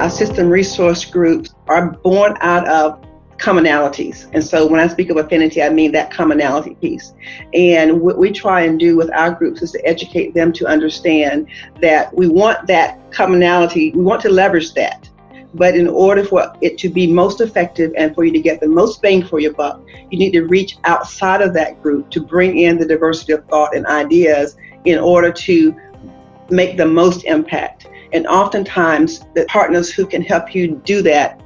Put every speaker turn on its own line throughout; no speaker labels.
Our system resource groups are born out of commonalities. And so when I speak of affinity, I mean that commonality piece. And what we try and do with our groups is to educate them to understand that we want that commonality, we want to leverage that. But in order for it to be most effective and for you to get the most bang for your buck, you need to reach outside of that group to bring in the diversity of thought and ideas in order to make the most impact. And oftentimes, the partners who can help you do that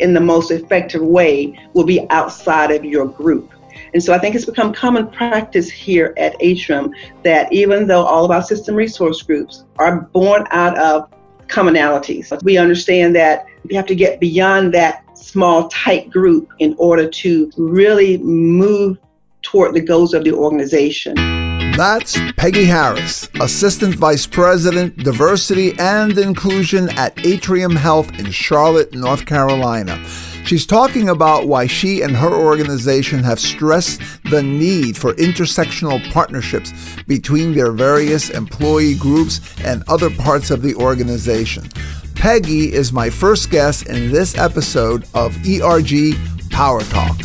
in the most effective way will be outside of your group. And so I think it's become common practice here at Atrium that even though all of our system resource groups are born out of commonalities, we understand that you have to get beyond that small, tight group in order to really move toward the goals of the organization.
That's Peggy Harris, Assistant Vice President, Diversity and Inclusion at Atrium Health in Charlotte, North Carolina. She's talking about why she and her organization have stressed the need for intersectional partnerships between their various employee groups and other parts of the organization. Peggy is my first guest in this episode of ERG Power Talk.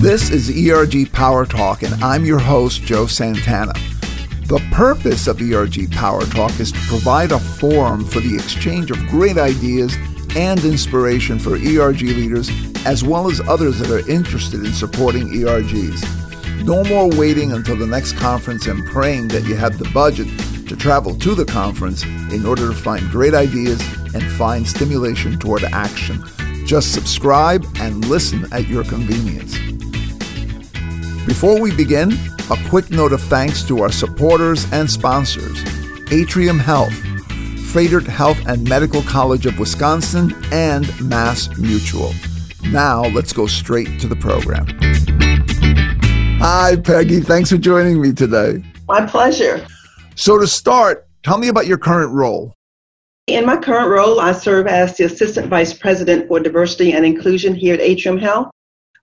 This is ERG Power Talk, and I'm your host, Joe Santana. The purpose of ERG Power Talk is to provide a forum for the exchange of great ideas and inspiration for ERG leaders, as well as others that are interested in supporting ERGs. No more waiting until the next conference and praying that you have the budget to travel to the conference in order to find great ideas and find stimulation toward action. Just subscribe and listen at your convenience. Before we begin, a quick note of thanks to our supporters and sponsors Atrium Health, Froedtert Health and Medical College of Wisconsin, and Mass Mutual. Now, let's go straight to the program. Hi, Peggy. Thanks for joining me today.
My pleasure.
So, to start, tell me about your current role.
In my current role, I serve as the Assistant Vice President for Diversity and Inclusion here at Atrium Health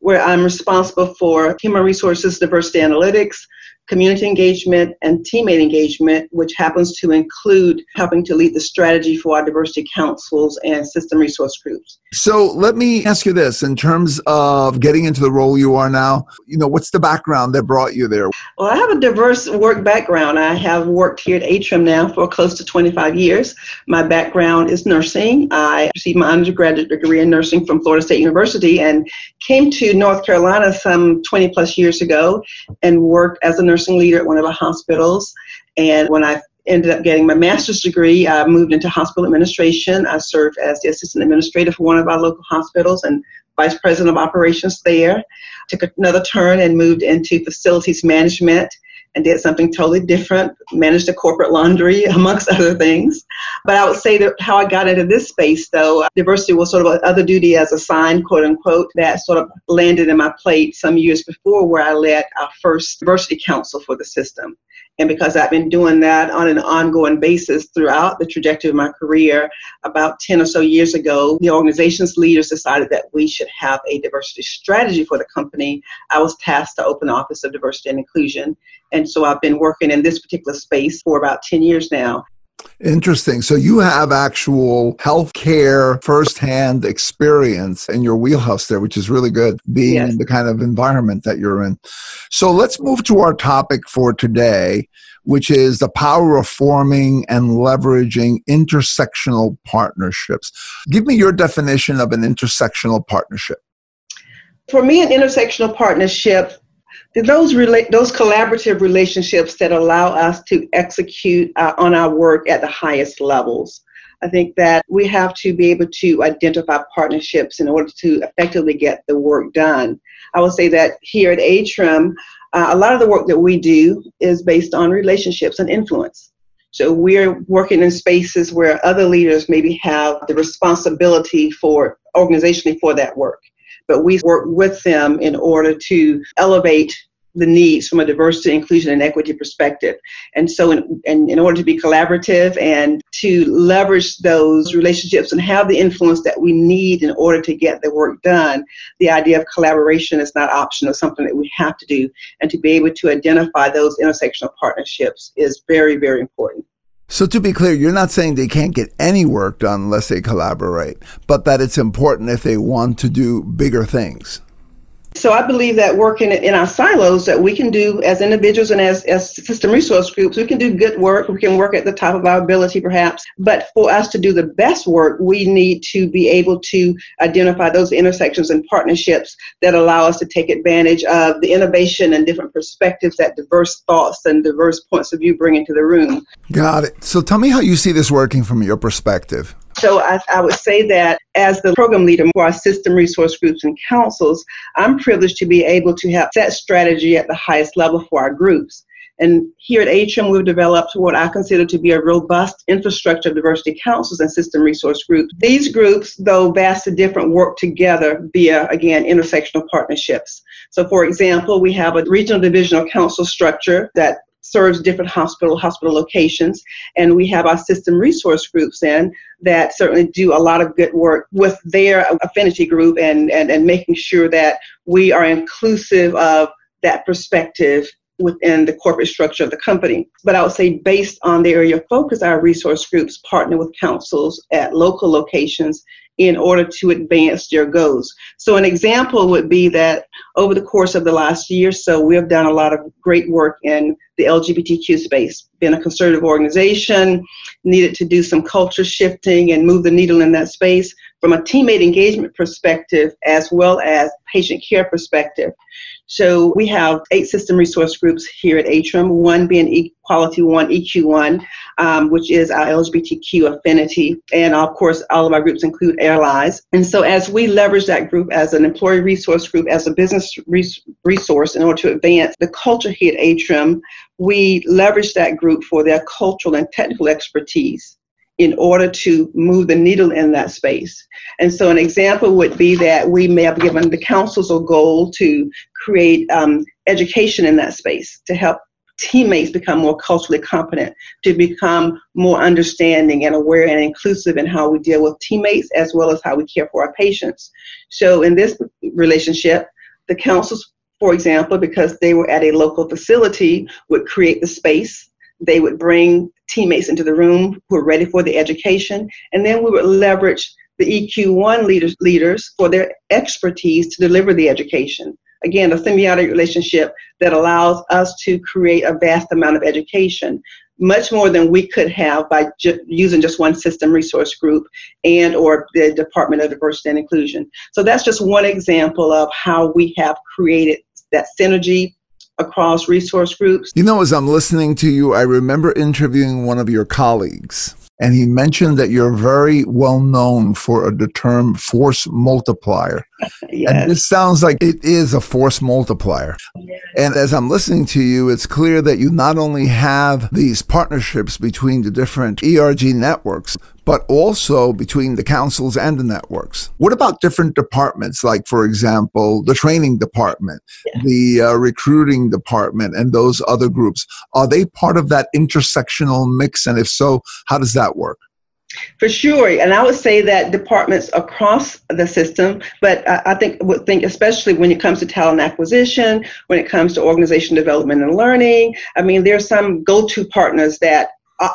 where I'm responsible for human resources, diversity analytics, community engagement, and teammate engagement, which happens to include helping to lead the strategy for our diversity councils and system resource groups.
So let me ask you this in terms of getting into the role you are now, you know, what's the background that brought you there?
Well, I have a diverse work background. I have worked here at Atrium now for close to 25 years. My background is nursing. I received my undergraduate degree in nursing from Florida State University and came to North Carolina some 20 plus years ago and worked as a nurse nursing leader at one of the hospitals. And when I ended up getting my master's degree, I moved into hospital administration. I served as the assistant administrator for one of our local hospitals and vice president of operations there. Took another turn and moved into facilities management and did something totally different, managed a corporate laundry, amongst other things. But I would say that how I got into this space, though, diversity was sort of another duty as assigned, quote unquote, that sort of landed in my plate some years before where I led our first diversity council for the system. And because I've been doing that on an ongoing basis throughout the trajectory of my career, about 10 or so years ago, the organization's leaders decided that we should have a diversity strategy for the company. I was tasked to open the Office of Diversity and Inclusion. And so I've been working in this particular space for about 10 years now.
Interesting. So you have actual healthcare firsthand experience in your wheelhouse there, which is really good, being yes. in the kind of environment that you're in. So let's move to our topic for today, which is the power of forming and leveraging intersectional partnerships. Give me your definition of an intersectional partnership.
For me, an intersectional partnership those relate those collaborative relationships that allow us to execute uh, on our work at the highest levels. I think that we have to be able to identify partnerships in order to effectively get the work done. I will say that here at Atrium, uh, a lot of the work that we do is based on relationships and influence. So we're working in spaces where other leaders maybe have the responsibility for organizationally for that work but we work with them in order to elevate the needs from a diversity, inclusion, and equity perspective. And so, in, in, in, order to be collaborative and to leverage those relationships and have the influence that we need in order to get the work done, the idea of collaboration is not optional, something that we have to do. And to be able to identify those intersectional partnerships is very, very important.
So, to be clear, you're not saying they can't get any work done unless they collaborate, but that it's important if they want to do bigger things.
So I believe that working in our silos that we can do as individuals and as, as system resource groups, we can do good work. We can work at the top of our ability perhaps. But for us to do the best work, we need to be able to identify those intersections and partnerships that allow us to take advantage of the innovation and different perspectives that diverse thoughts and diverse points of view bring into the room.
Got it. So tell me how you see this working from your perspective.
So I, I, would say that as the program leader for our system resource groups and councils, I'm privileged to be able to have set strategy at the highest level for our groups. And here at Atrium, we've developed what I consider to be a robust infrastructure of diversity councils and system resource groups. These groups, though vastly different, work together via, again, intersectional partnerships. So, for example, we have a regional divisional council structure that serves different hospital hospital locations. And we have our system resource groups in that certainly do a lot of good work with their affinity group and, and, and making sure that we are inclusive of that perspective within the corporate structure of the company. But I would say, based on the area of focus, our resource groups partner with councils at local locations in order to advance their goals. So, an example would be that over the course of the last year so, we have done a lot of great work in the LGBTQ space. Been a conservative organization, needed to do some culture shifting and move the needle in that space from a teammate engagement perspective as well as patient care perspective. So we have eight system resource groups here at Atrium, one being Equality One, EQ1, um, which is our LGBTQ affinity. And of course, all of our groups include allies. And so as we leverage that group as an employee resource group, as a business res- resource in order to advance the culture here at Atrium, we leverage that group for their cultural and technical expertise in order to move the needle in that space. And so, an example would be that we may have given the councils a goal to create um, education in that space to help teammates become more culturally competent, to become more understanding and aware and inclusive in how we deal with teammates as well as how we care for our patients. So, in this relationship, the councils, for example, because they were at a local facility, would create the space. They would bring teammates into the room who are ready for the education, and then we would leverage the EQ1 leaders, leaders for their expertise to deliver the education. Again, a symbiotic relationship that allows us to create a vast amount of education, much more than we could have by ju- using just one system resource group and or the Department of Diversity and Inclusion. So that's just one example of how we have created that synergy across resource groups.
You know, as I'm listening to you, I remember interviewing one of your colleagues, and he mentioned that you're very well known for the term force multiplier. yes. And this sounds like it is a force multiplier. Yes. And as I'm listening to you, it's clear that you not only have these partnerships between the different ERG networks, but also between the councils and the networks. What about different departments, like, for example, the training department, yeah. the uh, recruiting department, and those other groups? Are they part of that intersectional mix? And if so, how does that work?
For sure, and I would say that departments across the system, but I think would think especially when it comes to talent acquisition, when it comes to organization development and learning. I mean, there are some go-to partners that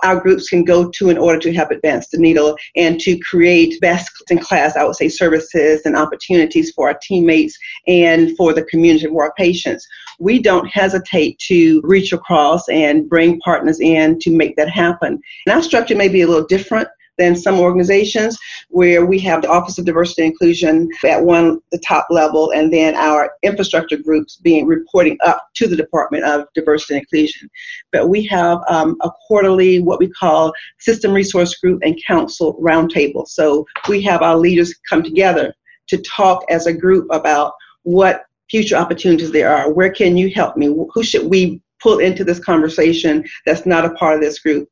our groups can go to in order to help advance the needle and to create best in class, I would say, services and opportunities for our teammates and for the community of our patients. We don't hesitate to reach across and bring partners in to make that happen. And our structure may be a little different than some organizations where we have the Office of Diversity and Inclusion at one the top level and then our infrastructure groups being reporting up to the Department of Diversity and Inclusion. But we have um, a quarterly what we call system resource group and council roundtable. So we have our leaders come together to talk as a group about what future opportunities there are. Where can you help me? Who should we pull into this conversation that's not a part of this group?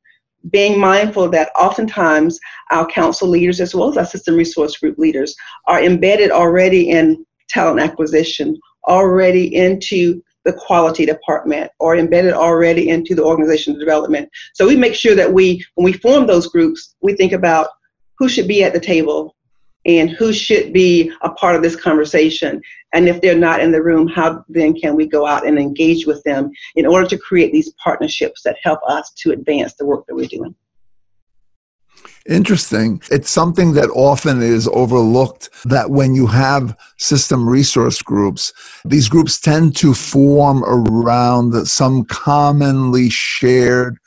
Being mindful that oftentimes our council leaders as well as our system resource group leaders are embedded already in talent acquisition, already into the quality department or embedded already into the organizational development. So we make sure that we, when we form those groups, we think about who should be at the table and who should be a part of this conversation. And if they're not in the room, how then can we go out and engage with them in order to create these partnerships that help us to advance the work that we're doing?
Interesting. It's something that often is overlooked that when you have system resource groups, these groups tend to form around some commonly shared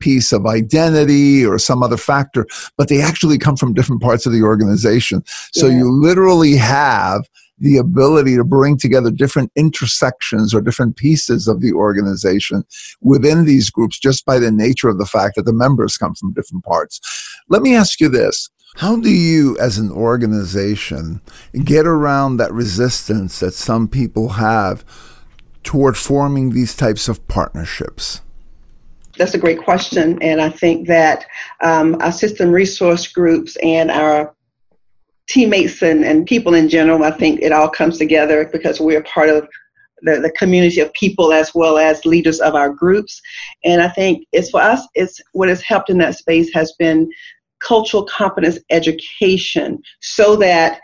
piece of identity or some other factor, but they actually come from different parts of the organization. So yeah. you literally have the ability to bring together different intersections or different pieces of the organization within these groups just by the nature of the fact that the members come from different parts. Let me ask you this. How do you, as an organization, get around that resistance that some people have toward forming these types of partnerships?
That's a great question. And I think that um, our system resource groups and our teammates and, and people in general, I think it all comes together because we're part of the, the community of people as well as leaders of our groups. And I think it's for us, it's what has helped in that space has been cultural competence education so that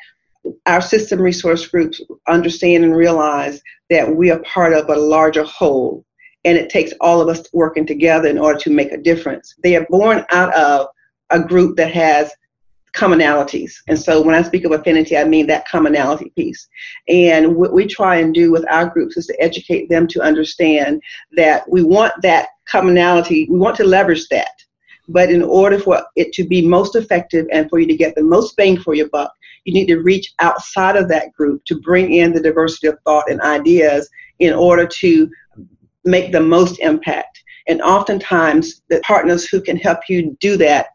our system resource groups understand and realize that we are part of a larger whole and it takes all of us working together in order to make a difference. They are born out of a group that has commonalities. And so when I speak of affinity, I mean that commonality piece. And what we try and do with our groups is to educate them to understand that we want that commonality, we want to leverage that. But in order for it to be most effective and for you to get the most bang for your buck, you need to reach outside of that group to bring in the diversity of thought and ideas in order to make the most impact. And oftentimes, the partners who can help you do that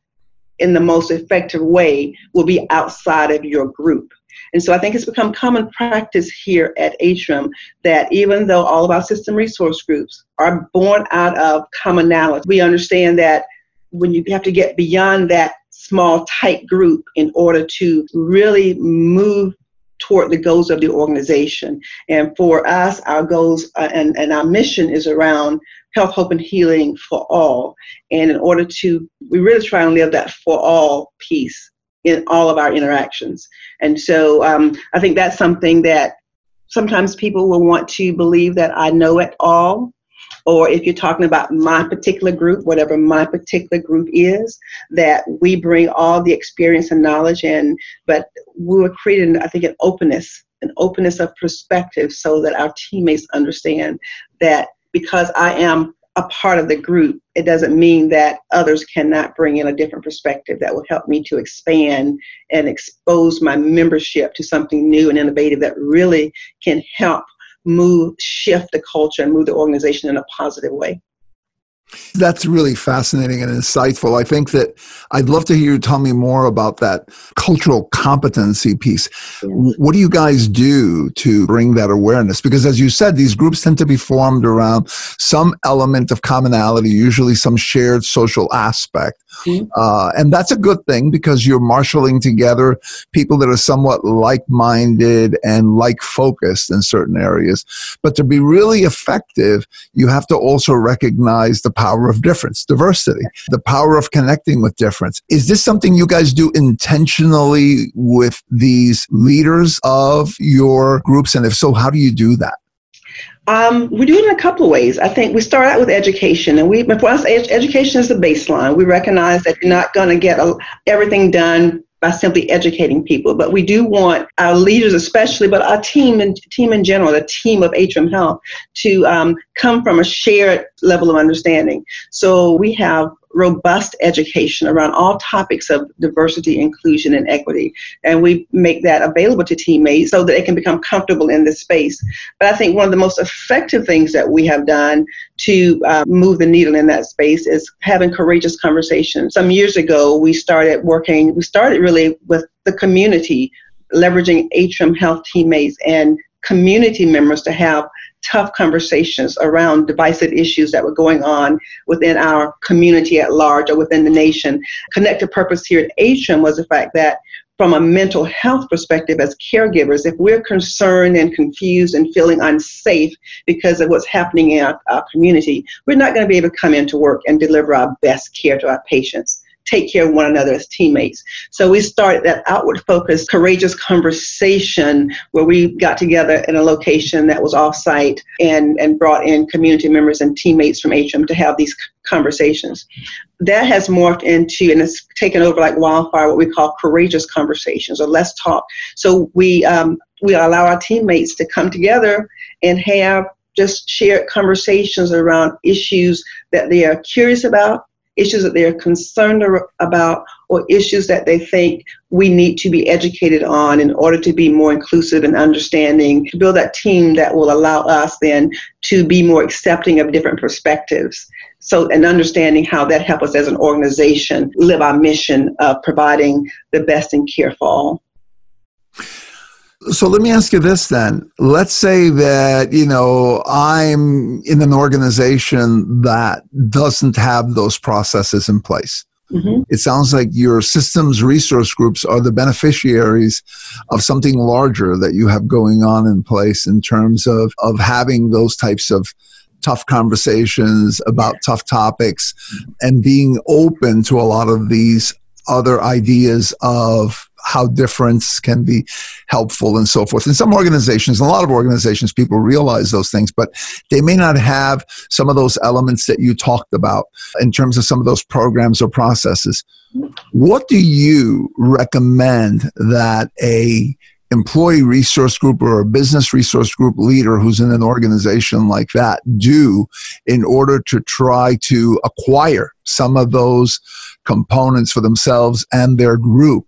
in the most effective way will be outside of your group. And so I think it's become common practice here at Atrium that even though all of our system resource groups are born out of commonality, we understand that when you have to get beyond that small, tight group in order to really move toward the goals of the organization. And for us, our goals uh, and, and our mission is around health, hope, and healing for all. And in order to, we really try and live that for all piece in all of our interactions. And so um, I think that's something that sometimes people will want to believe that I know it all. Or if you're talking about my particular group, whatever my particular group is, that we bring all the experience and knowledge in, but we were creating, I think, an openness, an openness of perspective so that our teammates understand that because I am a part of the group, it doesn't mean that others cannot bring in a different perspective that will help me to expand and expose my membership to something new and innovative that really can help move, shift the culture and move the organization in a positive way.
That's really fascinating and insightful. I think that I'd love to hear you tell me more about that cultural competency piece. What do you guys do to bring that awareness? Because as you said, these groups tend to be formed around some element of commonality, usually some shared social aspect. Mm-hmm. Uh, and that's a good thing because you're marshaling together people that are somewhat like minded and like focused in certain areas. But to be really effective, you have to also recognize the power of difference, diversity, the power of connecting with difference. Is this something you guys do intentionally with these leaders of your groups? And if so, how do you do that?
Um, we do it in a couple of ways. I think we start out with education, and we for us, education is the baseline. We recognize that you're not going to get a, everything done by simply educating people, but we do want our leaders, especially, but our team and team in general, the team of Atrium Health, to um, come from a shared level of understanding. So we have robust education around all topics of diversity, inclusion, and equity. And we make that available to teammates so that they can become comfortable in this space. But I think one of the most effective things that we have done to uh, move the needle in that space is having courageous conversations. Some years ago, we started working, we started really with the community, leveraging Atrium Health teammates and community members to have tough conversations around divisive issues that were going on within our community at large or within the nation. Connected purpose here at Atrium was the fact that from a mental health perspective as caregivers, if we're concerned and confused and feeling unsafe because of what's happening in our, our community, we're not going to be able to come into work and deliver our best care to our patients take care of one another as teammates. So we started that outward focused, courageous conversation where we got together in a location that was off-site and, and brought in community members and teammates from Atrium to have these conversations. That has morphed into and it's taken over like wildfire what we call courageous conversations or let's talk. So we um, we allow our teammates to come together and have just shared conversations around issues that they are curious about, issues that they're concerned about, or issues that they think we need to be educated on in order to be more inclusive and understanding, to build that team that will allow us then to be more accepting of different perspectives. So, and understanding how that helps us as an organization live our mission of providing the best in care for all.
So let me ask you this then. Let's say that, you know, I'm in an organization that doesn't have those processes in place. Mm-hmm. It sounds like your systems resource groups are the beneficiaries of something larger that you have going on in place in terms of, of having those types of tough conversations about tough topics and being open to a lot of these other ideas of how difference can be helpful and so forth. In some organizations, in a lot of organizations, people realize those things, but they may not have some of those elements that you talked about in terms of some of those programs or processes. What do you recommend that a employee resource group or a business resource group leader who's in an organization like that do in order to try to acquire some of those components for themselves and their group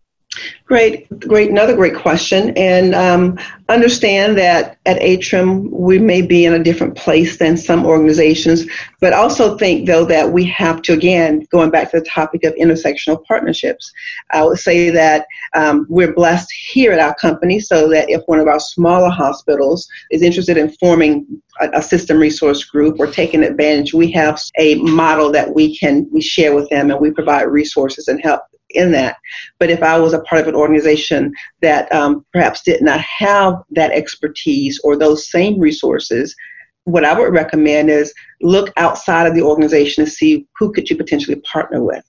Great, great, another great question. And um, understand that at Atrium, we may be in a different place than some organizations, but also think, though, that we have to, again, going back to the topic of intersectional partnerships, I would say that um, we're blessed here at our company so that if one of our smaller hospitals is interested in forming a, a system resource group or taking advantage, we have a model that we can we share with them and we provide resources and help in that. But if I was a part of an organization that um, perhaps did not have that expertise or those same resources, what I would recommend is look outside of the organization to see who could you potentially partner with.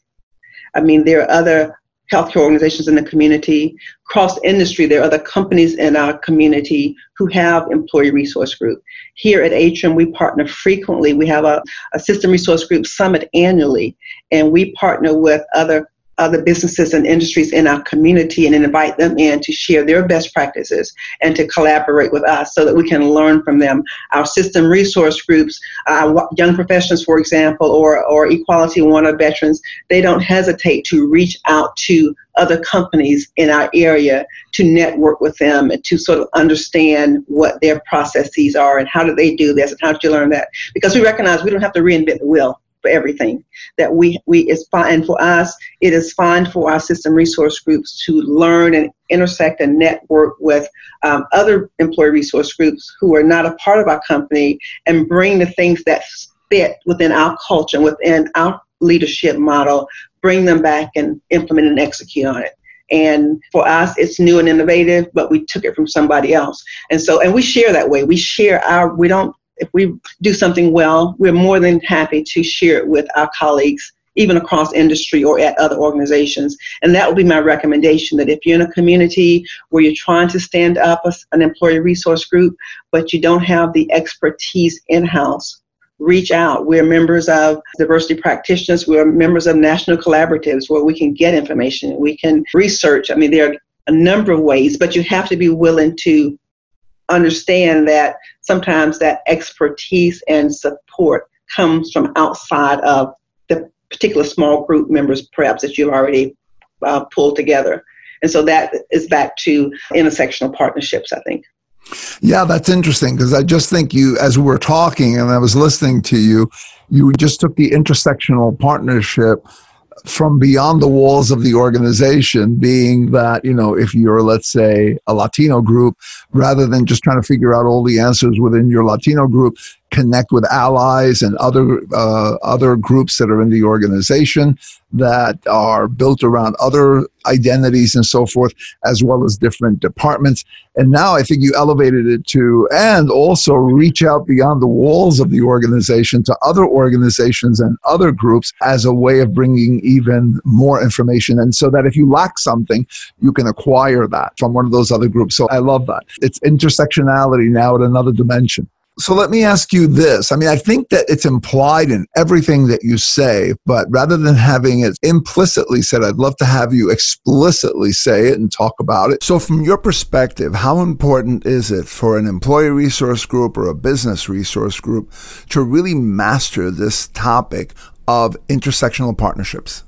I mean, there are other healthcare organizations in the community, cross industry, there are other companies in our community who have employee resource group. Here at Atrium, we partner frequently. We have a, a system resource group summit annually, and we partner with other other businesses and industries in our community and invite them in to share their best practices and to collaborate with us so that we can learn from them. Our system resource groups, uh, young professionals, for example, or, or Equality One or veterans, they don't hesitate to reach out to other companies in our area to network with them and to sort of understand what their processes are and how do they do this and how did you learn that? Because we recognize we don't have to reinvent the wheel for everything that we we is fine for us it is fine for our system resource groups to learn and intersect and network with um, other employee resource groups who are not a part of our company and bring the things that fit within our culture and within our leadership model bring them back and implement and execute on it. And for us it's new and innovative but we took it from somebody else. And so and we share that way. We share our we don't if we do something well, we're more than happy to share it with our colleagues, even across industry or at other organizations. And that would be my recommendation that if you're in a community where you're trying to stand up an employee resource group, but you don't have the expertise in house, reach out. We're members of diversity practitioners, we're members of national collaboratives where we can get information, we can research. I mean, there are a number of ways, but you have to be willing to understand that sometimes that expertise and support comes from outside of the particular small group members, perhaps that you've already uh, pulled together. And so that is back to intersectional partnerships, I think.
Yeah, that's interesting because I just think you, as we were talking and I was listening to you, you just took the intersectional partnership from beyond the walls of the organization, being that, you know, if you're, let's say, a Latino group, rather than just trying to figure out all the answers within your Latino group, connect with allies and other uh, other groups that are in the organization that are built around other identities and so forth, as well as different departments. And now I think you elevated it to, and also reach out beyond the walls of the organization to other organizations and other groups as a way of bringing even more information. And so that if you lack something, you can acquire that from one of those other groups. So I love that. It's intersectionality now at another dimension. So let me ask you this. I mean, I think that it's implied in everything that you say, but rather than having it implicitly said, I'd love to have you explicitly say it and talk about it. So, from your perspective, how important is it for an employee resource group or a business resource group to really master this topic of intersectional partnerships?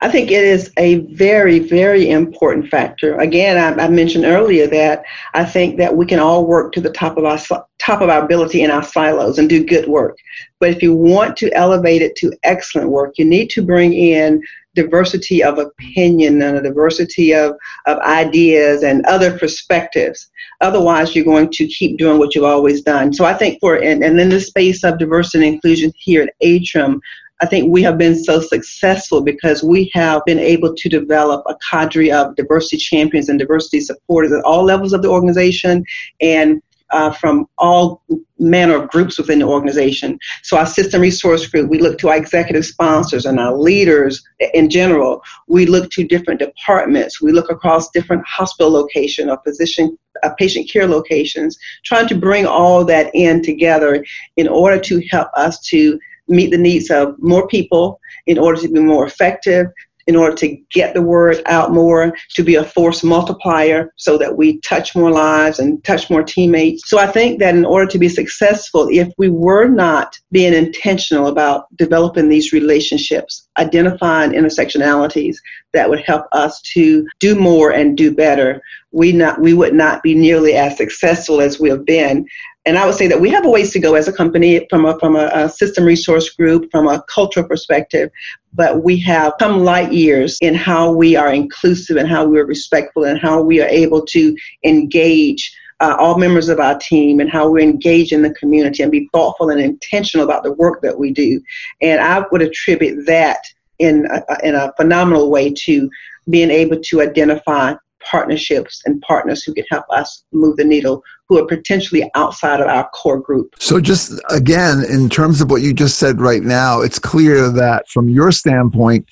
I think it is a very, very important factor. Again, I, I, mentioned earlier that I think that we can all work to the top of our top of our ability in our silos and do good work. But if you want to elevate it to excellent work, you need to bring in diversity of opinion and a diversity of, of ideas and other perspectives. Otherwise, you're going to keep doing what you've always done. So I think for, and, and in the space of diversity and inclusion here at Atrium, I think we have been so successful because we have been able to develop a cadre of diversity champions and diversity supporters at all levels of the organization and uh, from all manner of groups within the organization. So, our system resource group, we look to our executive sponsors and our leaders in general. We look to different departments. We look across different hospital locations or physician, uh, patient care locations, trying to bring all that in together in order to help us to meet the needs of more people in order to be more effective, in order to get the word out more, to be a force multiplier so that we touch more lives and touch more teammates. So I think that in order to be successful, if we were not being intentional about developing these relationships, identifying intersectionalities that would help us to do more and do better, we not we would not be nearly as successful as we have been and I would say that we have a ways to go as a company from a, from a, a, system resource group, from a cultural perspective, but we have come light years in how we are inclusive and how we're respectful and how we are able to engage uh, all members of our team and how we engage in the community and be thoughtful and intentional about the work that we do. And I would attribute that in a, in a phenomenal way to being able to identify partnerships and partners who can help us move the needle who are potentially outside of our core group.
So, just again, in terms of what you just said right now, it's clear that from your standpoint,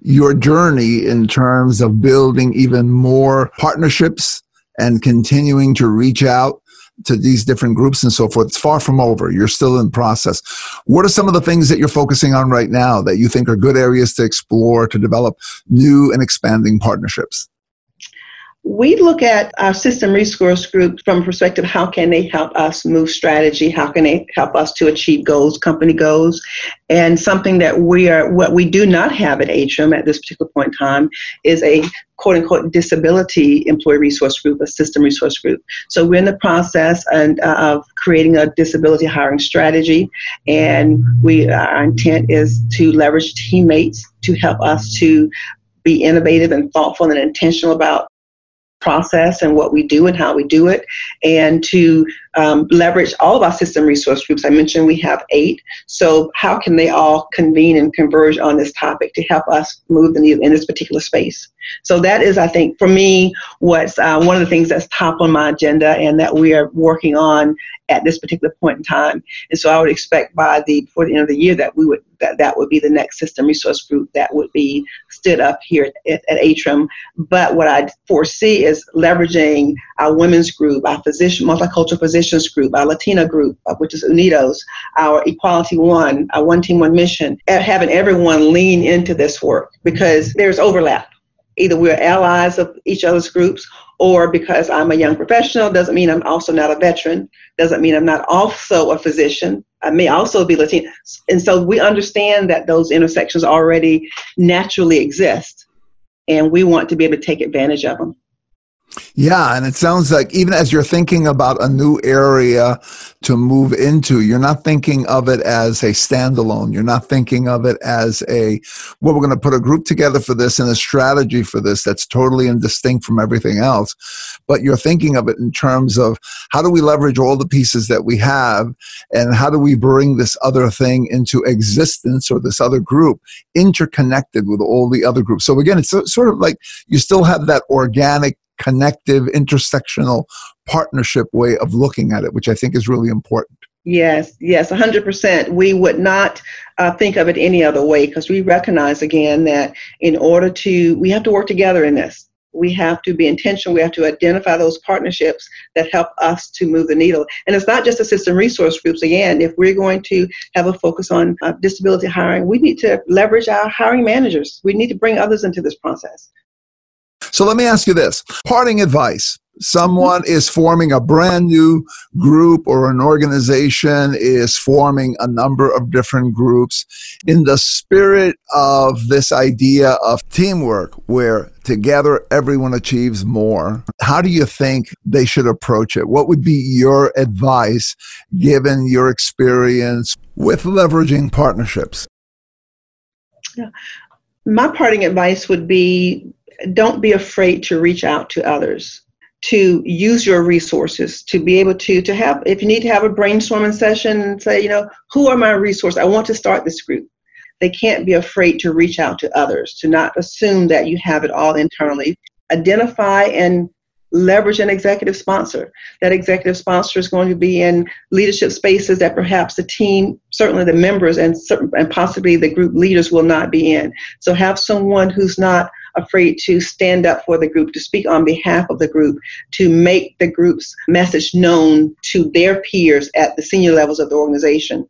your journey in terms of building even more partnerships and continuing to reach out to these different groups and so forth, it's far from over. You're still in process. What are some of the things that you're focusing on right now that you think are good areas to explore to develop new and expanding partnerships?
We look at our system resource group from a perspective how can they help us move strategy? How can they help us to achieve goals company goals? And something that we are what we do not have at Atrium at this particular point in time is a quote unquote disability employee resource group a system resource group. So we're in the process and, uh, of creating a disability hiring strategy. And we our intent is to leverage teammates to help us to be innovative and thoughtful and intentional about process and what we do and how we do it, and to um, leverage all of our system resource groups. I mentioned we have eight. So, how can they all convene and converge on this topic to help us move the needle in this particular space? So, that is, I think, for me, what's uh, one of the things that's top on my agenda and that we are working on at this particular point in time. And so, I would expect by the before the end of the year that we would that that would be the next system resource group that would be stood up here at, at Atrium. But what I foresee is leveraging our women's group, our physician multicultural physician group, our Latina group, uh, which is Unidos, our Equality One, our One Team One Mission, having everyone lean into this work because there's overlap. Either we're allies of each other's groups, or because I'm a young professional doesn't mean I'm also not a veteran, doesn't mean I'm not also a physician. I may also be Latina. And so we understand that those intersections already naturally exist, and we want to be able to take advantage of them.
Yeah, and it sounds like even as you're thinking about a new area to move into, you're not thinking of it as a standalone. You're not thinking of it as a, well, we're going to put a group together for this and a strategy for this that's totally indistinct from everything else. But you're thinking of it in terms of how do we leverage all the pieces that we have and how do we bring this other thing into existence or this other group interconnected with all the other groups. So again, it's sort of like you still have that organic connective, intersectional partnership way of looking at it, which I think is really important.
Yes, yes, 100%. We would not uh, think of it any other way because we recognize again that in order to, we have to work together in this. We have to be intentional. We have to identify those partnerships that help us to move the needle. And it's not just assistant resource groups. Again, if we're going to have a focus on uh, disability hiring, we need to leverage our hiring managers. We need to bring others into this process.
So let me ask you this parting advice. Someone is forming a brand new group or an organization is forming a number of different groups in the spirit of this idea of teamwork where together everyone achieves more. How do you think they should approach it? What would be your advice given your experience with leveraging partnerships?
Yeah. My parting advice would be don't be afraid to reach out to others to use your resources to be able to to have if you need to have a brainstorming session and say you know who are my resources i want to start this group. They can't be afraid to reach out to others to not assume that you have it all internally. Identify and leverage an executive sponsor. That executive sponsor is going to be in leadership spaces that perhaps the team certainly the members and and possibly the group leaders will not be in. So have someone who's not afraid to stand up for the group, to speak on behalf of the group, to make the group's message known to their peers at the senior levels of the organization.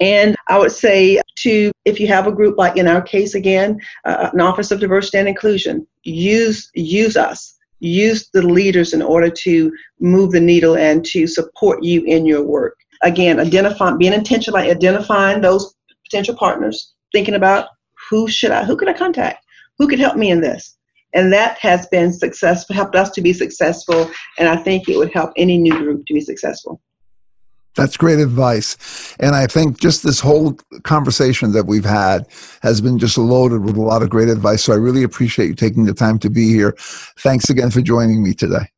And I would say to, if you have a group like in our case again, uh, an Office of Diversity and Inclusion, use use us, use the leaders in order to move the needle and to support you in your work. Again, identifying, being intentional, like identifying those potential partners, thinking about who should I, who could I contact? Who could help me in this? And that has been successful, helped us to be successful. And I think it would help any new group to be successful.
That's great advice. And I think just this whole conversation that we've had has been just loaded with a lot of great advice. So I really appreciate you taking the time to be here. Thanks again for joining me today.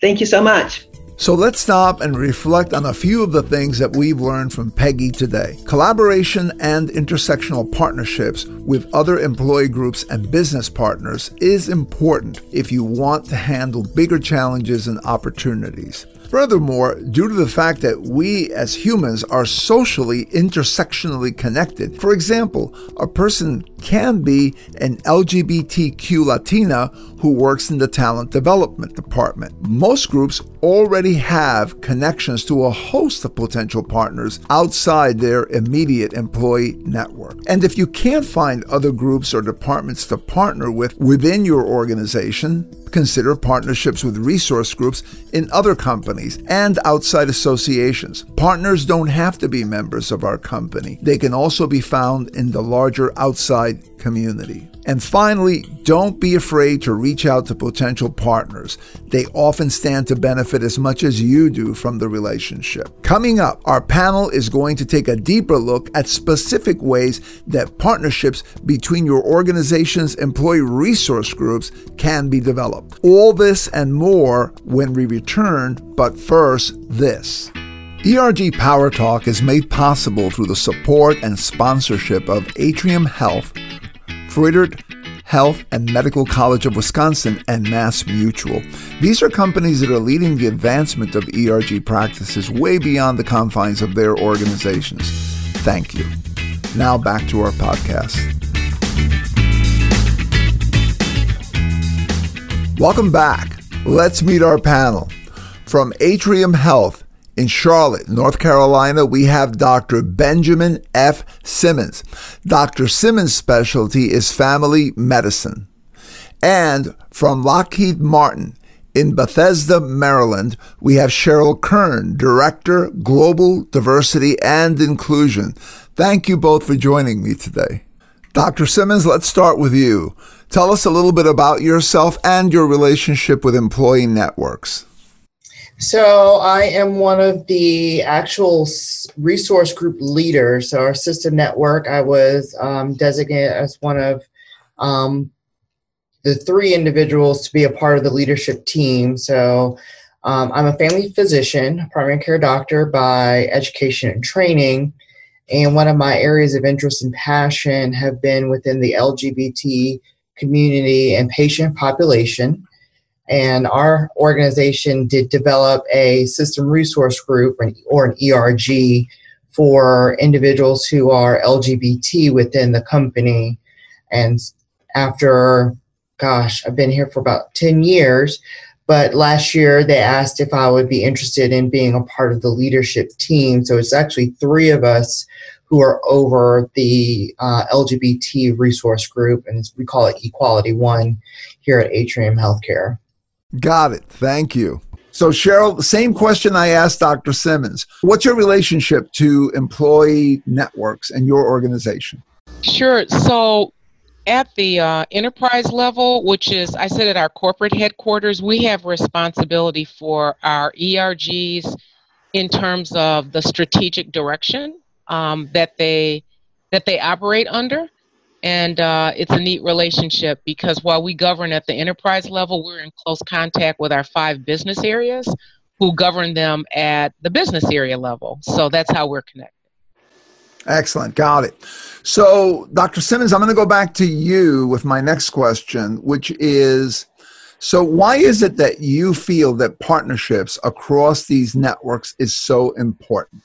Thank you so much.
So let's stop and reflect on a few of the things that we've learned from Peggy today. Collaboration and intersectional partnerships with other employee groups and business partners is important if you want to handle bigger challenges and opportunities. Furthermore, due to the fact that we as humans are socially intersectionally connected, for example, a person can be an LGBTQ Latina who works in the talent development department. Most groups already have connections to a host of potential partners outside their immediate employee network. And if you can't find other groups or departments to partner with within your organization, consider partnerships with resource groups in other companies and outside associations. Partners don't have to be members of our company, they can also be found in the larger outside community. And finally, don't be afraid to reach out to potential partners. They often stand to benefit as much as you do from the relationship. Coming up, our panel is going to take a deeper look at specific ways that partnerships between your organization's employee resource groups can be developed. All this and more when we return, but first, this. ERG Power Talk is made possible through the support and sponsorship of Atrium Health Froedtert Health and Medical College of Wisconsin, and Mass Mutual. These are companies that are leading the advancement of ERG practices way beyond the confines of their organizations. Thank you. Now back to our podcast. Welcome back. Let's meet our panel. From Atrium Health, in Charlotte, North Carolina, we have Dr. Benjamin F. Simmons. Dr. Simmons' specialty is family medicine. And from Lockheed Martin, in Bethesda, Maryland, we have Cheryl Kern, Director, Global Diversity and Inclusion. Thank you both for joining me today. Dr. Simmons, let's start with you. Tell us a little bit about yourself and your relationship with employee networks.
So, I am one of the actual resource group leaders. So, our system network, I was um, designated as one of um, the three individuals to be a part of the leadership team. So, um, I'm a family physician, primary care doctor by education and training. And one of my areas of interest and passion have been within the LGBT community and patient population. And our organization did develop a system resource group or an ERG for individuals who are LGBT within the company. And after, gosh, I've been here for about 10 years, but last year they asked if I would be interested in being a part of the leadership team. So it's actually three of us who are over the uh, LGBT resource group, and we call it Equality One here at Atrium Healthcare.
Got it. Thank you. So, Cheryl, the same question I asked Dr. Simmons. What's your relationship to employee networks and your organization?
Sure. So, at the uh, enterprise level, which is, I said, at our corporate headquarters, we have responsibility for our ERGs in terms of the strategic direction um, that they that they operate under, and uh, it's a neat relationship because while we govern at the enterprise level, we're in close contact with our five business areas who govern them at the business area level. So that's how we're connected.
Excellent. Got it. So, Dr. Simmons, I'm going to go back to you with my next question, which is so, why is it that you feel that partnerships across these networks is so important?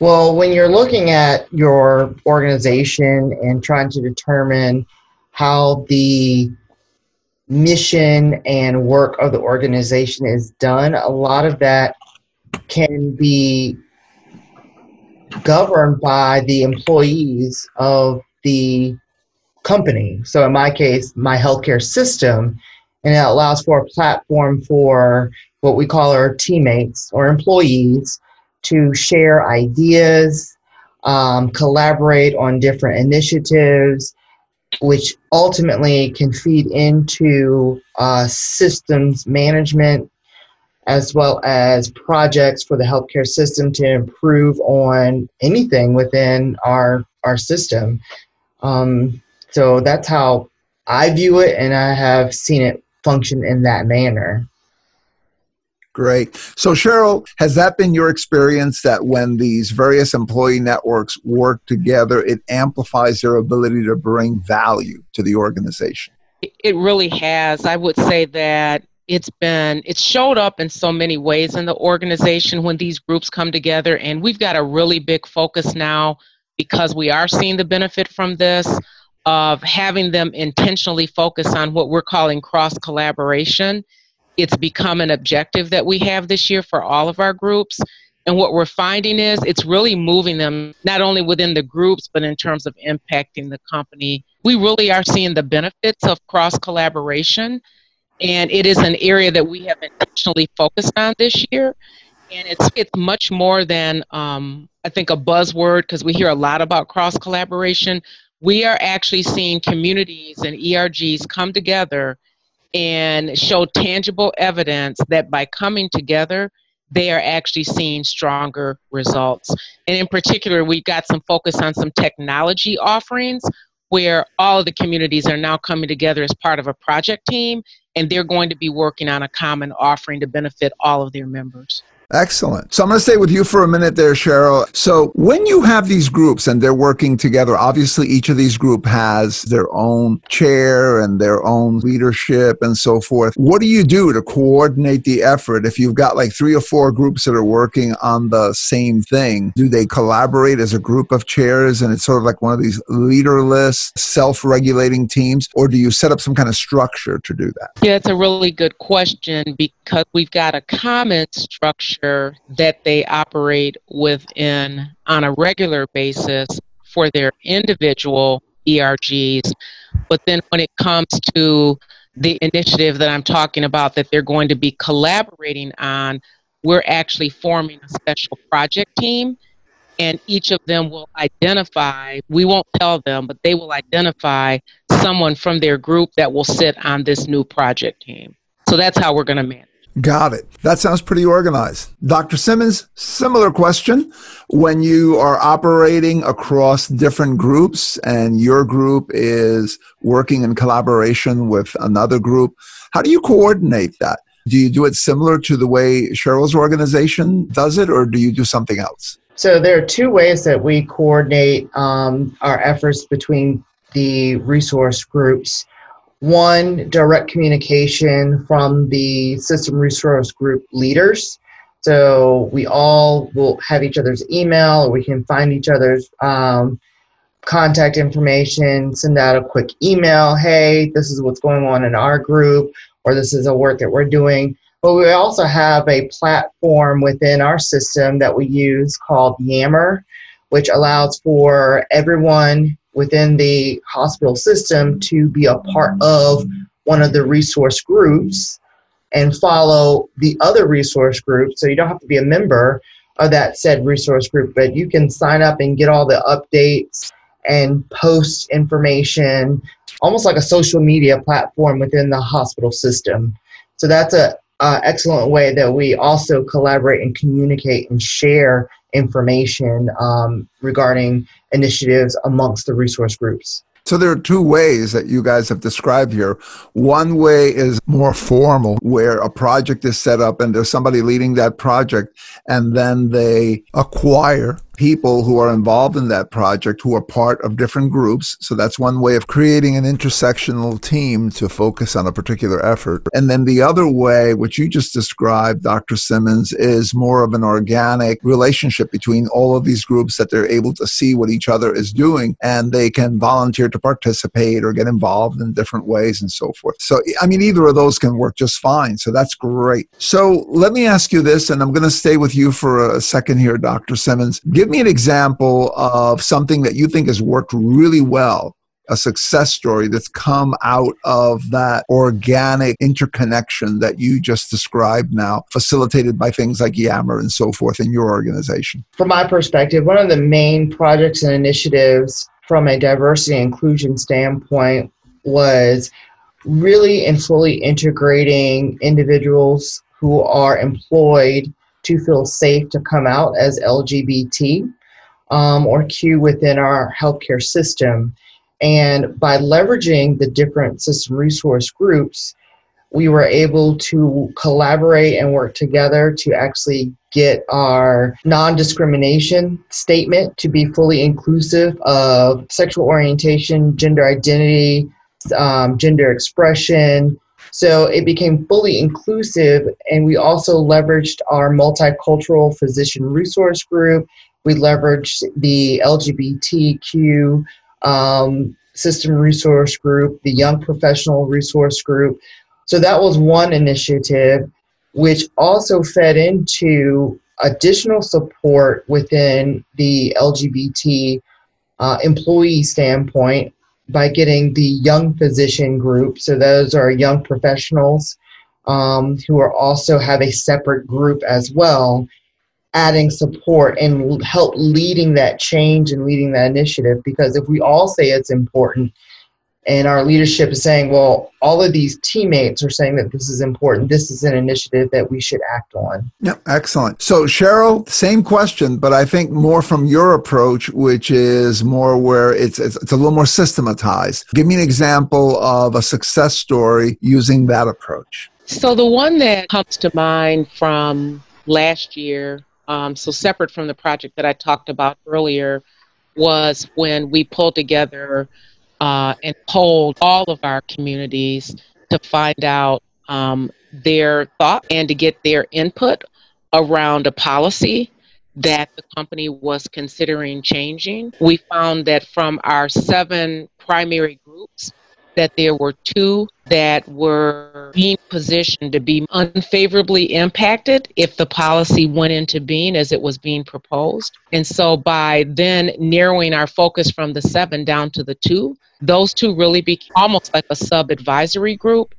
Well, when you're looking at your organization and trying to determine how the mission and work of the organization is done, a lot of that can be governed by the employees of the company. So, in my case, my healthcare system, and it allows for a platform for what we call our teammates or employees to share ideas, um, collaborate on different initiatives, which ultimately can feed into uh, systems management as well as projects for the healthcare system to improve on anything within our our system. Um, so that's how I view it, and I have seen it function in that manner.
Great. So, Cheryl, has that been your experience that when these various employee networks work together, it amplifies their ability to bring value to the organization?
It really has. I would say that it's been it's showed up in so many ways in the organization when these groups come together and we've got a really big focus now because we are seeing the benefit from this of having them intentionally focus on what we're calling cross collaboration it's become an objective that we have this year for all of our groups and what we're finding is it's really moving them not only within the groups but in terms of impacting the company we really are seeing the benefits of cross collaboration and it is an area that we have intentionally focused on this year. And it's it's much more than um, I think a buzzword because we hear a lot about cross collaboration. We are actually seeing communities and ERGs come together and show tangible evidence that by coming together, they are actually seeing stronger results. And in particular, we've got some focus on some technology offerings where all of the communities are now coming together as part of a project team and they're going to be working on a common offering to benefit all of their members.
Excellent. So I'm going to stay with you for a minute there, Cheryl. So when you have these groups and they're working together, obviously each of these group has their own chair and their own leadership and so forth. What do you do to coordinate the effort if you've got like three or four groups that are working on the same thing? Do they collaborate as a group of chairs and it's sort of like one of these leaderless, self-regulating teams or do you set up some kind of structure to do that?
Yeah, it's a really good question because we've got a common structure that they operate within on a regular basis for their individual ERGs. But then when it comes to the initiative that I'm talking about that they're going to be collaborating on, we're actually forming a special project team. And each of them will identify, we won't tell them, but they will identify someone from their group that will sit on this new project team. So that's how we're going to manage.
Got it. That sounds pretty organized. Dr. Simmons, similar question. When you are operating across different groups and your group is working in collaboration with another group, how do you coordinate that? Do you do it similar to the way Cheryl's organization does it, or do you do something else?
So there are two ways that we coordinate um, our efforts between the resource groups one direct communication from the system resource group leaders. So we all will have each other's email, or we can find each other's um, contact information, send out a quick email. Hey, this is what's going on in our group, or this is a work that we're doing. But we also have a platform within our system that we use called Yammer, which allows for everyone within the hospital system to be a part of one of the resource groups and follow the other resource group. So you don't have to be a member of that said resource group, but you can sign up and get all the updates and post information, almost like a social media platform within the hospital system. So that's a uh, excellent way that we also collaborate and communicate and share information um, regarding initiatives amongst the resource groups.
So there are two ways that you guys have described here. One way is more formal, where a project is set up and there's somebody leading that project, and then they acquire people who are involved in that project who are part of different groups. So that's one way of creating an intersectional team to focus on a particular effort. And then the other way, which you just described, Dr. Simmons, is more of an organic relationship between all of these groups that they're able to see what each other is doing and they can volunteer to participate or get involved in different ways and so forth. So, I mean, either of those can work just fine. So that's great. So let me ask you this, and I'm going to stay with you for a second here, Dr. Simmons. Give Give me an example of something that you think has worked really well a success story that's come out of that organic interconnection that you just described now, facilitated by things like Yammer and so forth in your organization?
From my perspective, one of the main projects and initiatives from a diversity and inclusion standpoint was really and fully integrating individuals who are employed to feel safe to come out as LGBT um, or Q within our healthcare system. And by leveraging the different system resource groups, we were able to collaborate and work together to actually get our non discrimination statement to be fully inclusive of sexual orientation, gender identity, um, gender expression, so it became fully inclusive, and we also leveraged our multicultural physician resource group. We leveraged the LGBTQ um, system resource group, the young professional resource group. So that was one initiative, which also fed into additional support within the LGBT uh, employee standpoint by getting the young physician group. So those are young professionals um, who are also have a separate group as well, adding support and help leading that change and leading that initiative. Because if we all say it's important, and our leadership is saying, well, all of these teammates are saying that this is important. This is an initiative that we should act on.
Yeah, excellent. So, Cheryl, same question, but I think more from your approach, which is more where it's, it's, it's a little more systematized. Give me an example of a success story using that approach.
So, the one that comes to mind from last year, um, so separate from the project that I talked about earlier, was when we pulled together uh, and polled all of our communities to find out um, their thought and to get their input around a policy that the company was considering changing. We found that from our seven primary groups, that there were two that were being positioned to be unfavorably impacted if the policy went into being as it was being proposed. And so by then narrowing our focus from the seven down to the two, those two really became almost like a sub advisory group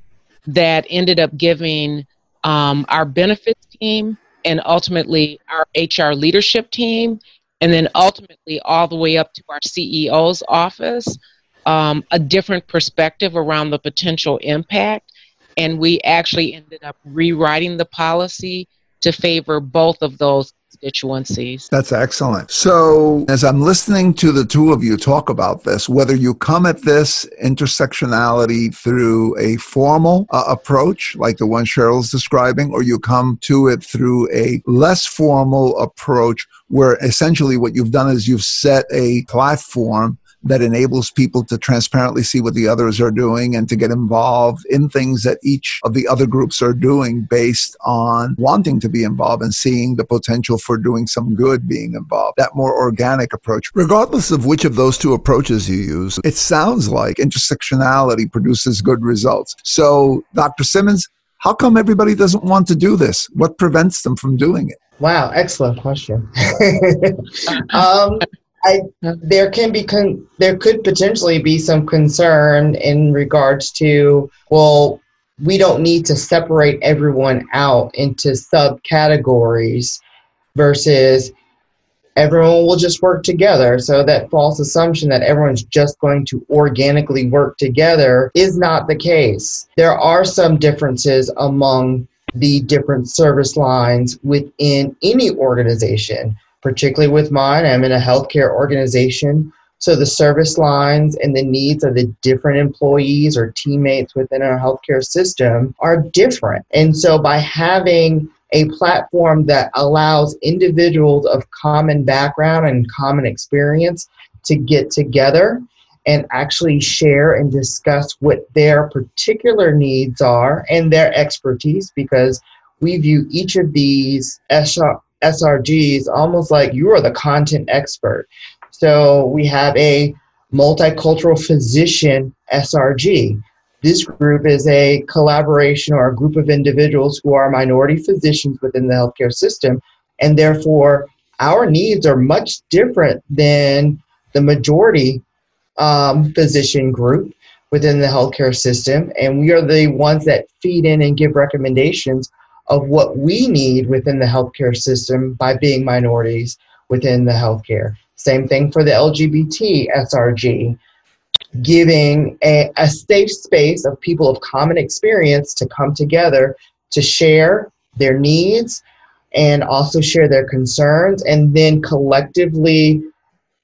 that ended up giving um, our benefits team and ultimately our HR leadership team, and then ultimately all the way up to our CEO's office um, a different perspective around the potential impact. And we actually ended up rewriting the policy to favor both of those constituencies.
That's excellent. So, as I'm listening to the two of you talk about this, whether you come at this intersectionality through a formal uh, approach, like the one Cheryl's describing, or you come to it through a less formal approach, where essentially what you've done is you've set a platform that enables people to transparently see what the others are doing and to get involved in things that each of the other groups are doing based on wanting to be involved and seeing the potential for doing some good being involved. That more organic approach. Regardless of which of those two approaches you use, it sounds like intersectionality produces good results. So, Dr. Simmons, how come everybody doesn't want to do this? What prevents them from doing it?
Wow, excellent question. um, I, there can be con- there could potentially be some concern in regards to well we don't need to separate everyone out into subcategories versus everyone will just work together. So that false assumption that everyone's just going to organically work together is not the case. There are some differences among the different service lines within any organization particularly with mine. I'm in a healthcare organization. So the service lines and the needs of the different employees or teammates within our healthcare system are different. And so by having a platform that allows individuals of common background and common experience to get together and actually share and discuss what their particular needs are and their expertise because we view each of these SRGs almost like you are the content expert. So we have a multicultural physician SRG. This group is a collaboration or a group of individuals who are minority physicians within the healthcare system, and therefore our needs are much different than the majority um, physician group within the healthcare system, and we are the ones that feed in and give recommendations of what we need within the healthcare system by being minorities within the healthcare. Same thing for the LGBT SRG, giving a, a safe space of people of common experience to come together to share their needs and also share their concerns and then collectively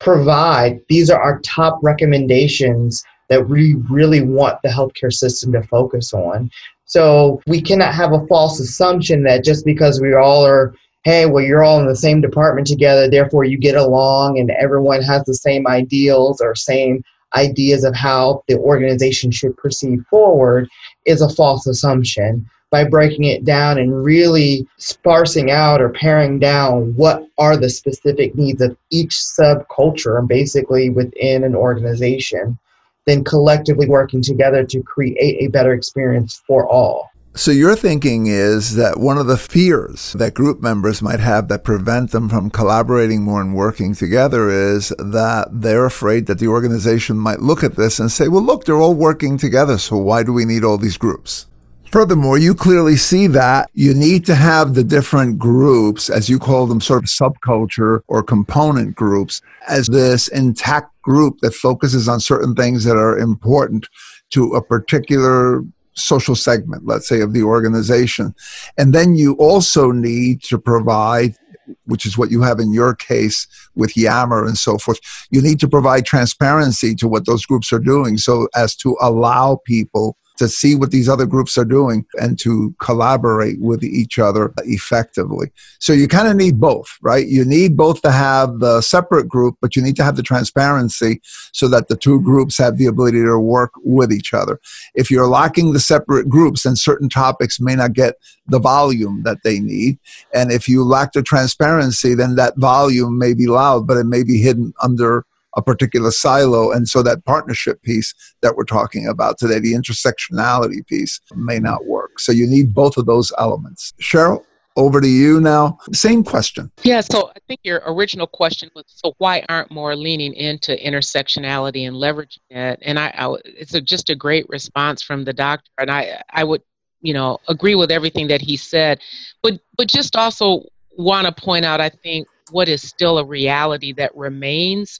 provide. These are our top recommendations that we really want the healthcare system to focus on so we cannot have a false assumption that just because we all are, hey, well, you're all in the same department together, therefore you get along and everyone has the same ideals or same ideas of how the organization should proceed forward is a false assumption. By breaking it down and really sparsing out or paring down what are the specific needs of each subculture, basically within an organization then collectively working together to create a better experience for all.
So, your thinking is that one of the fears that group members might have that prevent them from collaborating more and working together is that they're afraid that the organization might look at this and say, well, look, they're all working together, so why do we need all these groups? Furthermore, you clearly see that you need to have the different groups, as you call them, sort of subculture or component groups, as this intact group that focuses on certain things that are important to a particular social segment, let's say, of the organization. And then you also need to provide, which is what you have in your case with Yammer and so forth, you need to provide transparency to what those groups are doing so as to allow people to see what these other groups are doing and to collaborate with each other effectively. So you kind of need both, right? You need both to have the separate group, but you need to have the transparency so that the two groups have the ability to work with each other. If you're lacking the separate groups, then certain topics may not get the volume that they need. And if you lack the transparency, then that volume may be loud, but it may be hidden under a particular silo. And so that partnership piece that we're talking about today, the intersectionality piece, may not work. So you need both of those elements. Cheryl? Over to you now. Same question.
Yeah, so I think your original question was so why aren't more leaning into intersectionality and leveraging it? And I, I it's a, just a great response from the doctor. And I, I would, you know, agree with everything that he said, but but just also want to point out, I think, what is still a reality that remains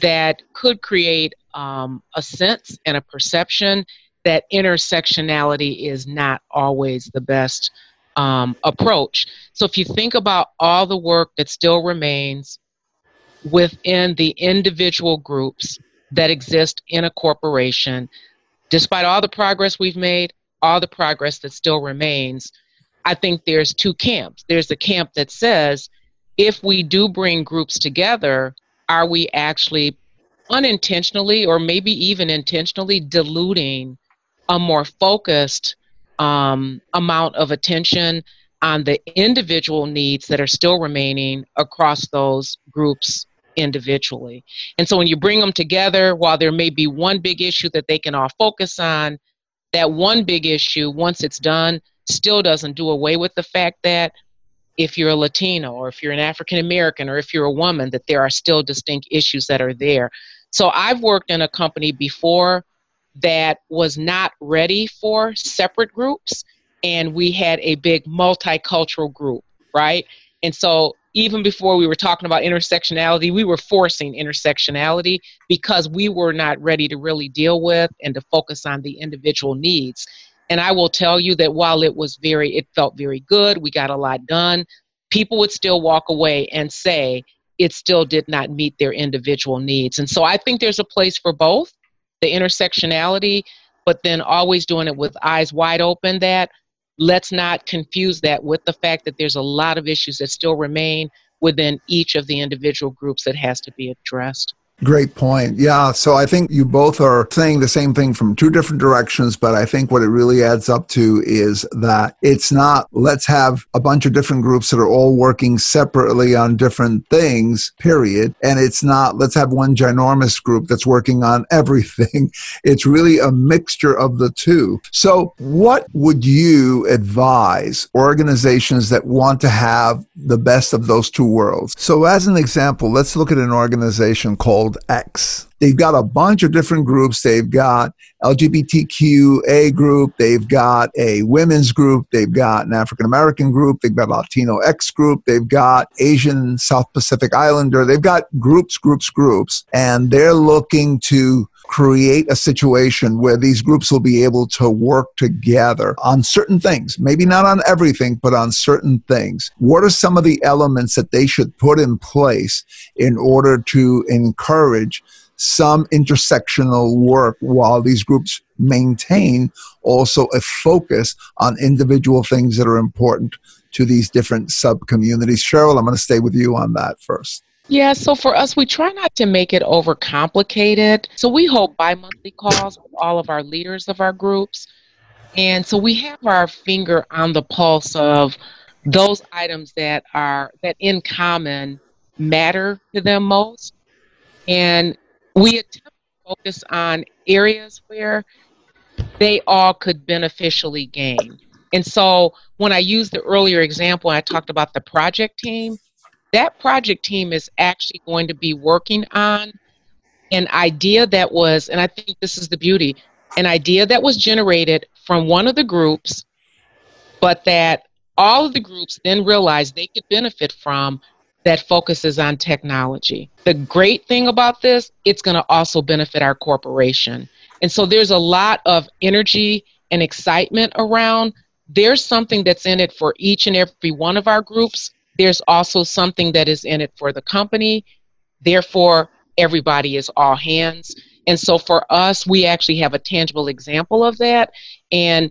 that could create um, a sense and a perception that intersectionality is not always the best um, approach. So if you think about all the work that still remains within the individual groups that exist in a corporation, despite all the progress we've made, all the progress that still remains, I think there's two camps. There's the camp that says if we do bring groups together, are we actually unintentionally or maybe even intentionally diluting a more focused um, amount of attention on the individual needs that are still remaining across those groups individually. And so when you bring them together, while there may be one big issue that they can all focus on, that one big issue, once it's done, still doesn't do away with the fact that if you're a Latino or if you're an African American or if you're a woman, that there are still distinct issues that are there. So I've worked in a company before that was not ready for separate groups, and we had a big multicultural group, right? And so even before we were talking about intersectionality, we were forcing intersectionality because we were not ready to really deal with and to focus on the individual needs. And I will tell you that while it was very, it felt very good, we got a lot done, people would still walk away and say it still did not meet their individual needs. And so I think there's a place for both the intersectionality, but then always doing it with eyes wide open that let's not confuse that with the fact that there's a lot of issues that still remain within each of the individual groups that has to be addressed.
Great point. Yeah. So I think you both are saying the same thing from two different directions, but I think what it really adds up to is that it's not let's have a bunch of different groups that are all working separately on different things, period. And it's not let's have one ginormous group that's working on everything. It's really a mixture of the two. So, what would you advise organizations that want to have the best of those two worlds? So, as an example, let's look at an organization called called X. They've got a bunch of different groups. They've got LGBTQA group. They've got a women's group. They've got an African American group. They've got Latino X group. They've got Asian South Pacific Islander. They've got groups, groups, groups. And they're looking to create a situation where these groups will be able to work together on certain things, maybe not on everything, but on certain things. What are some of the elements that they should put in place in order to encourage some intersectional work while these groups maintain also a focus on individual things that are important to these different sub communities? Cheryl, I'm going to stay with you on that first.
Yeah, so for us, we try not to make it overcomplicated. So we hold bi monthly calls with all of our leaders of our groups. And so we have our finger on the pulse of those items that are, that in common matter to them most. And we attempt to focus on areas where they all could beneficially gain. And so when I used the earlier example, I talked about the project team that project team is actually going to be working on an idea that was, and I think this is the beauty, an idea that was generated from one of the groups, but that all of the groups then realized they could benefit from that focuses on technology. The great thing about this, it's going to also benefit our corporation. And so there's a lot of energy and excitement around. There's something that's in it for each and every one of our groups there's also something that is in it for the company. Therefore, everybody is all hands. And so for us, we actually have a tangible example of that. And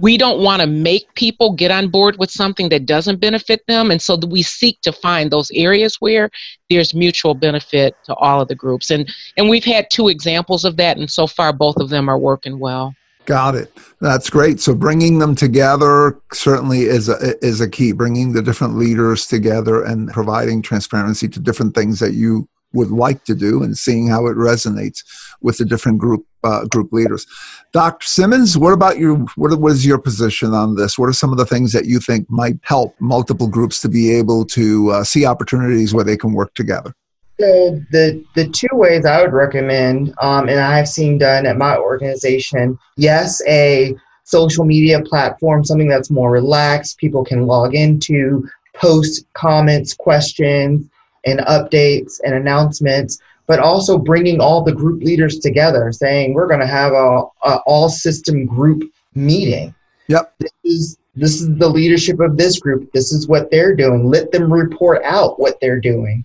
we don't want to make people get on board with something that doesn't benefit them. And so we seek to find those areas where there's mutual benefit to all of the groups. And, and we've had two examples of that. And so far, both of them are working well.
Got it. That's great. So bringing them together certainly is a, is a key. Bringing the different leaders together and providing transparency to different things that you would like to do, and seeing how it resonates with the different group uh, group leaders. Dr. Simmons, what about you? What, what is your position on this? What are some of the things that you think might help multiple groups to be able to uh, see opportunities where they can work together?
So the the two ways I would recommend, um, and I've seen done at my organization, yes, a social media platform, something that's more relaxed, people can log into, post comments, questions, and updates and announcements. but also bringing all the group leaders together, saying we're going to have a, a all system group meeting.
Yep.
This is this is the leadership of this group. This is what they're doing. Let them report out what they're doing.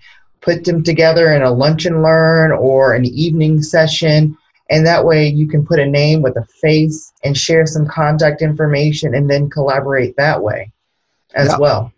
Put them together in a lunch and learn or an evening session. And that way you can put a name with a face and share some contact information and then collaborate that way as
yep.
well.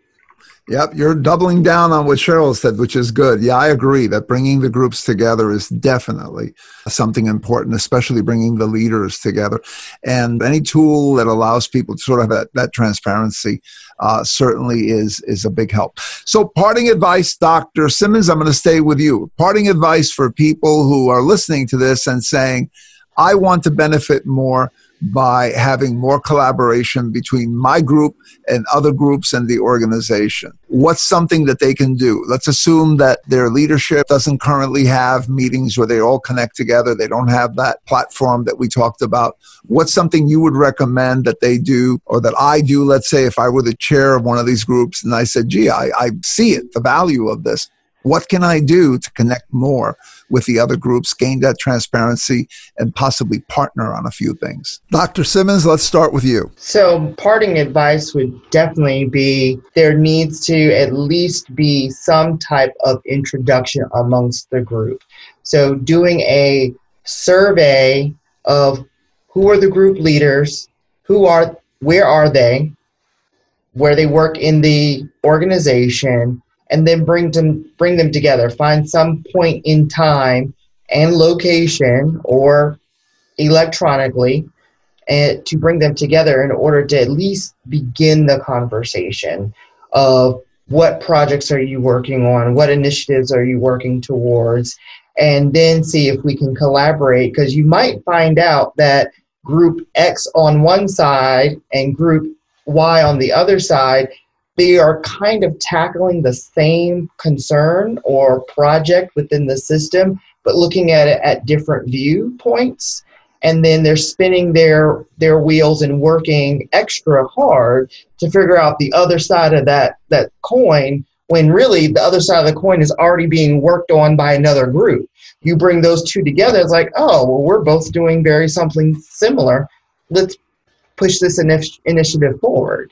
Yep, you're doubling down on what Cheryl said, which is good. Yeah, I agree that bringing the groups together is definitely something important, especially bringing the leaders together. And any tool that allows people to sort of have that, that transparency uh, certainly is is a big help. So, parting advice, Dr. Simmons, I'm going to stay with you. Parting advice for people who are listening to this and saying, I want to benefit more by having more collaboration between my group and other groups and the organization. What's something that they can do? Let's assume that their leadership doesn't currently have meetings where they all connect together. They don't have that platform that we talked about. What's something you would recommend that they do or that I do? Let's say if I were the chair of one of these groups and I said, gee, I, I see it, the value of this. What can I do to connect more with the other groups, gain that transparency, and possibly partner on a few things? Dr. Simmons, let's start with you.
So, parting advice would definitely be there needs to at least be some type of introduction amongst the group. So, doing a survey of who are the group leaders, who are, where are they, where they work in the organization, and then bring them bring them together. Find some point in time and location or electronically and to bring them together in order to at least begin the conversation of what projects are you working on, what initiatives are you working towards, and then see if we can collaborate because you might find out that group X on one side and group Y on the other side they are kind of tackling the same concern or project within the system, but looking at it at different viewpoints. And then they're spinning their their wheels and working extra hard to figure out the other side of that that coin when really the other side of the coin is already being worked on by another group. You bring those two together, it's like, oh, well, we're both doing very something similar. Let's push this initiative forward.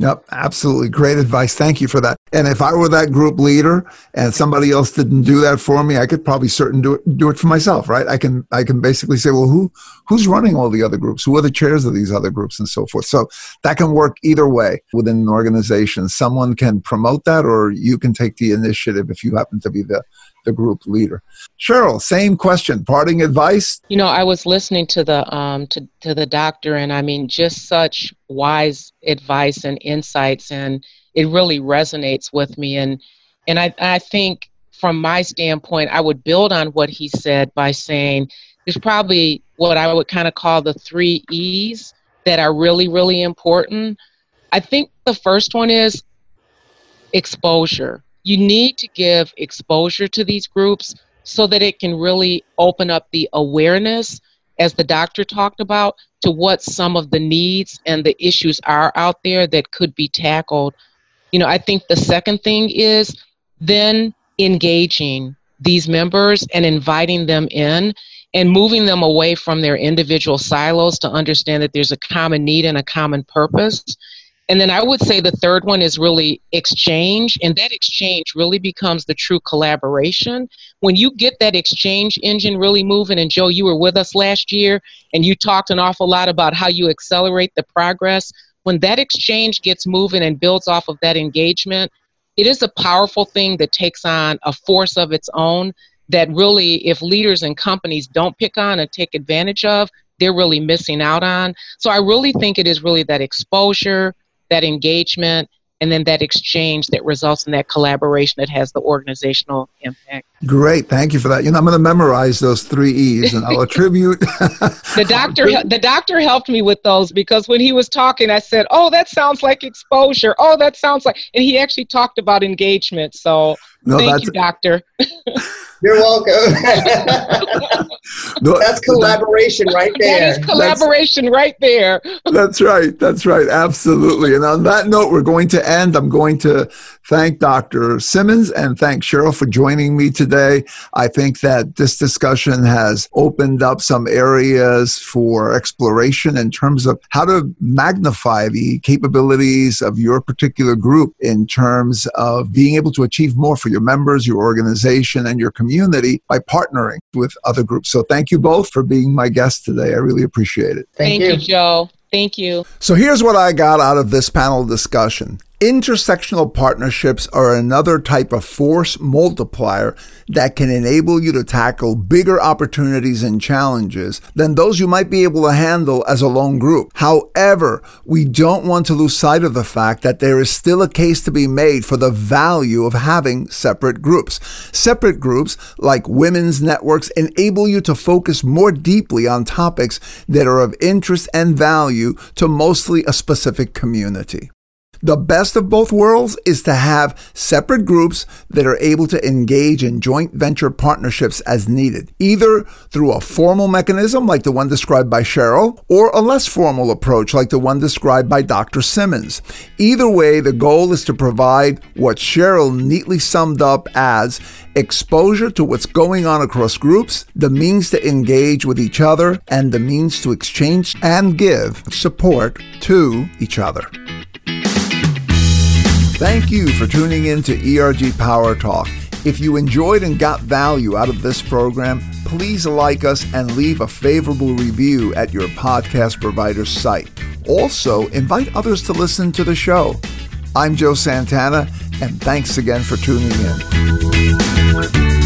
Yep, absolutely. Great advice. Thank you for that. And if I were that group leader and somebody else didn't do that for me, I could probably certain do it do it for myself, right? I can I can basically say, well, who who's running all the other groups? Who are the chairs of these other groups and so forth. So that can work either way within an organization. Someone can promote that or you can take the initiative if you happen to be the the group leader. Cheryl, same question. Parting advice?
You know, I was listening to the um, to to the doctor, and I mean, just such wise advice and insights, and it really resonates with me. And and I I think from my standpoint, I would build on what he said by saying there's probably what I would kind of call the three E's that are really really important. I think the first one is exposure you need to give exposure to these groups so that it can really open up the awareness, as the doctor talked about, to what some of the needs and the issues are out there that could be tackled. You know, I think the second thing is then engaging these members and inviting them in and moving them away from their individual silos to understand that there's a common need and a common purpose and then I would say the third one is really exchange, and that exchange really becomes the true collaboration. When you get that exchange engine really moving, and Joe, you were with us last year, and you talked an awful lot about how you accelerate the progress. When that exchange gets moving and builds off of that engagement, it is a powerful thing that takes on a force of its own that really, if leaders and companies don't pick on and take advantage of, they're really missing out on. So I really think it is really that exposure, that engagement and then that exchange that results in that collaboration that has the organizational impact.
Great, thank you for that. You know, I'm going to memorize those three E's, and I'll attribute.
the doctor, the doctor helped me with those because when he was talking, I said, "Oh, that sounds like exposure. Oh, that sounds like," and he actually talked about engagement. So No, Thank you, doctor.
You're welcome. no, that's collaboration right there.
That is collaboration that's, right there.
that's right. That's right. Absolutely. And on that note, we're going to end. I'm going to thank Dr. Simmons and thank Cheryl for joining me today. I think that this discussion has opened up some areas for exploration in terms of how to magnify the capabilities of your particular group in terms of being able to achieve more for your members, your organization, and your community by partnering with other groups. So thank you both for being my guests today. I really appreciate it.
Thank, thank you. you, Joe. Thank you.
So here's what I got out of this panel discussion. Intersectional partnerships are another type of force multiplier that can enable you to tackle bigger opportunities and challenges than those you might be able to handle as a lone group. However, we don't want to lose sight of the fact that there is still a case to be made for the value of having separate groups. Separate groups, like women's networks, enable you to focus more deeply on topics that are of interest and value to mostly a specific community. The best of both worlds is to have separate groups that are able to engage in joint venture partnerships as needed, either through a formal mechanism like the one described by Cheryl, or a less formal approach like the one described by Dr. Simmons. Either way, the goal is to provide what Cheryl neatly summed up as exposure to what's going on across groups, the means to engage with each other, and the means to exchange and give support to each other. Thank you for tuning in to ERG Power Talk. If you enjoyed and got value out of this program, please like us and leave a favorable review at your podcast provider's site. Also, invite others to listen to the show. I'm Joe Santana, and thanks again for tuning in.